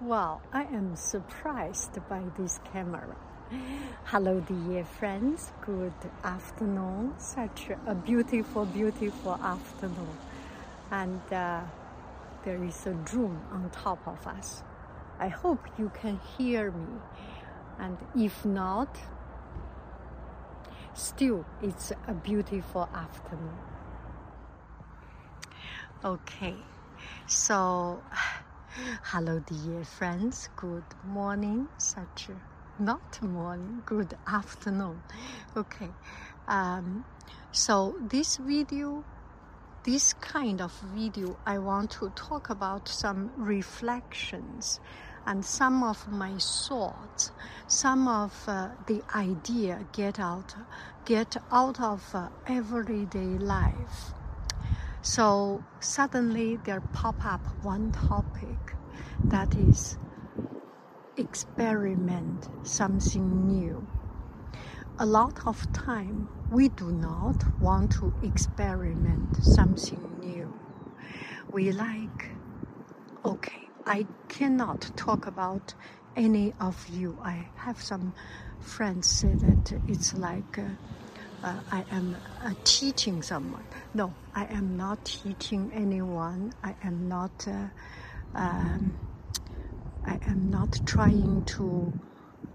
Wow, I am surprised by this camera. Hello, dear friends. Good afternoon. Such a beautiful, beautiful afternoon. And uh, there is a drone on top of us. I hope you can hear me. And if not, still, it's a beautiful afternoon. Okay, so Hello, dear friends. Good morning. Such not morning. Good afternoon. Okay. Um, so this video, this kind of video, I want to talk about some reflections and some of my thoughts, some of uh, the idea get out, get out of uh, everyday life so suddenly there pop up one topic that is experiment something new. A lot of time we do not want to experiment something new. We like, okay, I cannot talk about any of you. I have some friends say that it's like uh, uh, I am uh, teaching someone. No, I am not teaching anyone. I am not. Uh, um, I am not trying to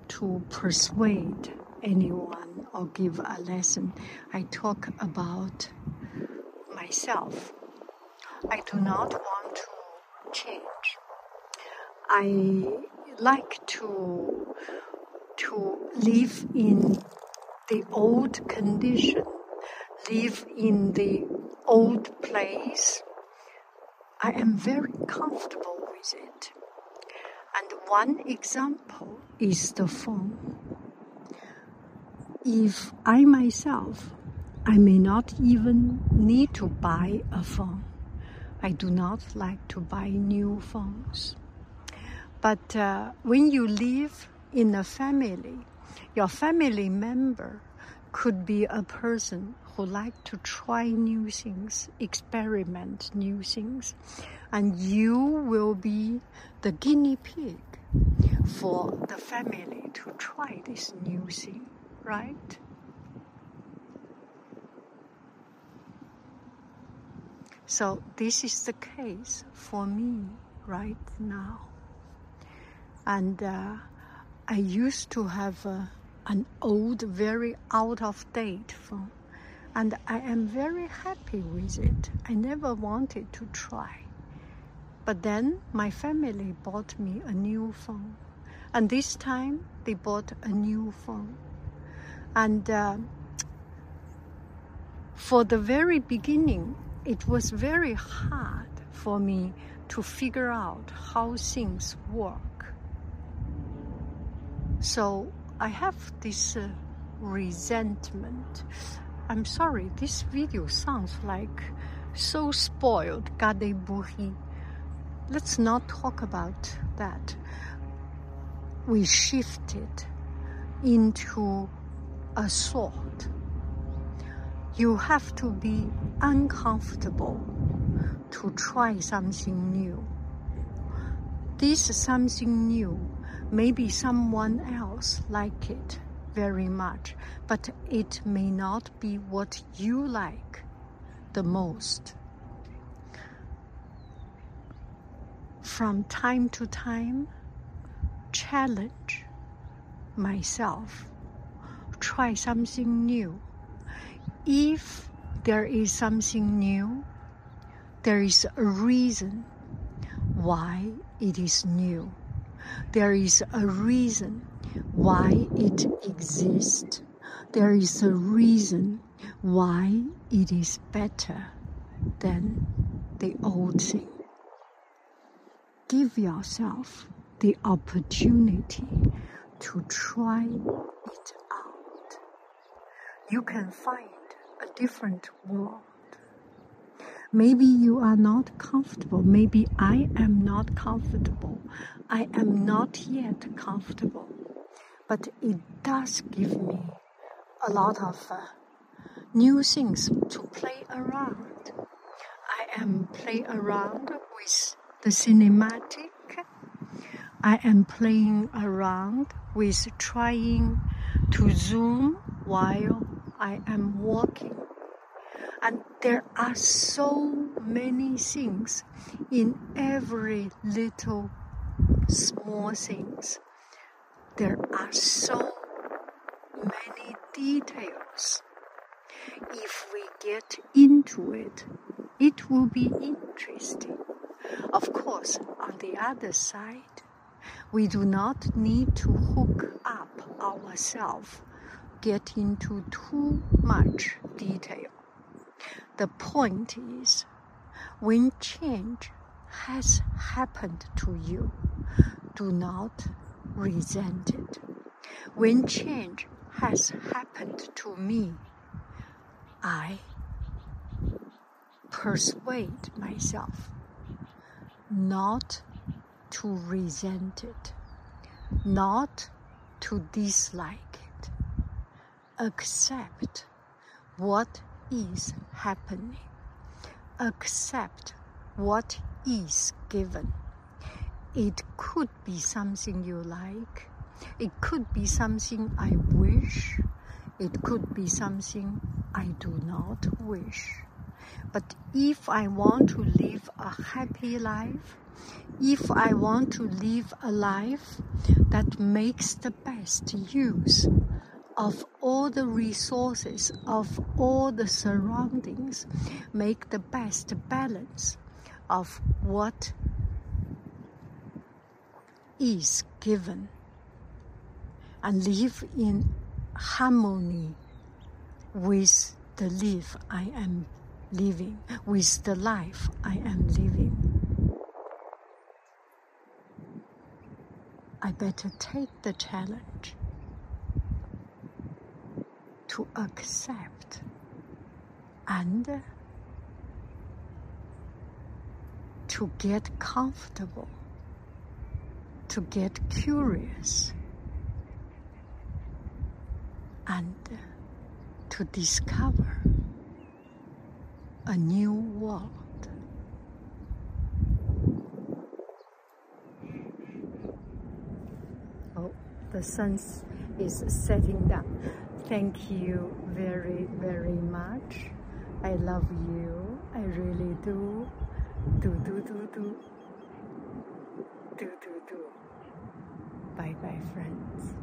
to persuade anyone or give a lesson. I talk about myself. I do not want to change. I like to to live in the old condition, live in the old place, I am very comfortable with it. And one example is the phone. If I myself, I may not even need to buy a phone. I do not like to buy new phones. But uh, when you live in a family, your family member could be a person who like to try new things, experiment new things, and you will be the guinea pig for the family to try this new thing, right? So this is the case for me right now. And uh, I used to have a an old, very out of date phone. And I am very happy with it. I never wanted to try. But then my family bought me a new phone. And this time they bought a new phone. And uh, for the very beginning, it was very hard for me to figure out how things work. So I have this uh, resentment. I'm sorry, this video sounds like so spoiled, gadebuhi. Let's not talk about that. We shifted into a thought. You have to be uncomfortable to try something new. This is something new Maybe someone else like it very much, but it may not be what you like the most. From time to time, challenge myself, try something new. If there is something new, there is a reason why it is new. There is a reason why it exists. There is a reason why it is better than the old thing. give yourself the opportunity to try it out. You can find a different world. Maybe you are not comfortable. Maybe I am not comfortable. I am not yet comfortable. But it does give me a lot of uh, new things to play around. I am playing around with the cinematic. I am playing around with trying to zoom while I am walking. And there are so many things in every little small things. There are so many details. If we get into it, it will be interesting. Of course, on the other side, we do not need to hook up ourselves, get into too much detail. The point is, when change has happened to you, do not resent it. When change has happened to me, I persuade myself not to resent it, not to dislike it. Accept what is happening. Accept what is given. It could be something you like. It could be something I wish. It could be something I do not wish. But if I want to live a happy life, if I want to live a life that makes the best use of all the resources, of all the surroundings, make the best balance of what is given, and live in harmony with the life I am living, with the life I am living. I better take the challenge to accept and to get comfortable, to get curious, and to discover a new world. Oh, the sun is setting down. Thank you very, very much. I love you. I really do. Do, do, do, do. Do, do, do. Bye bye, friends.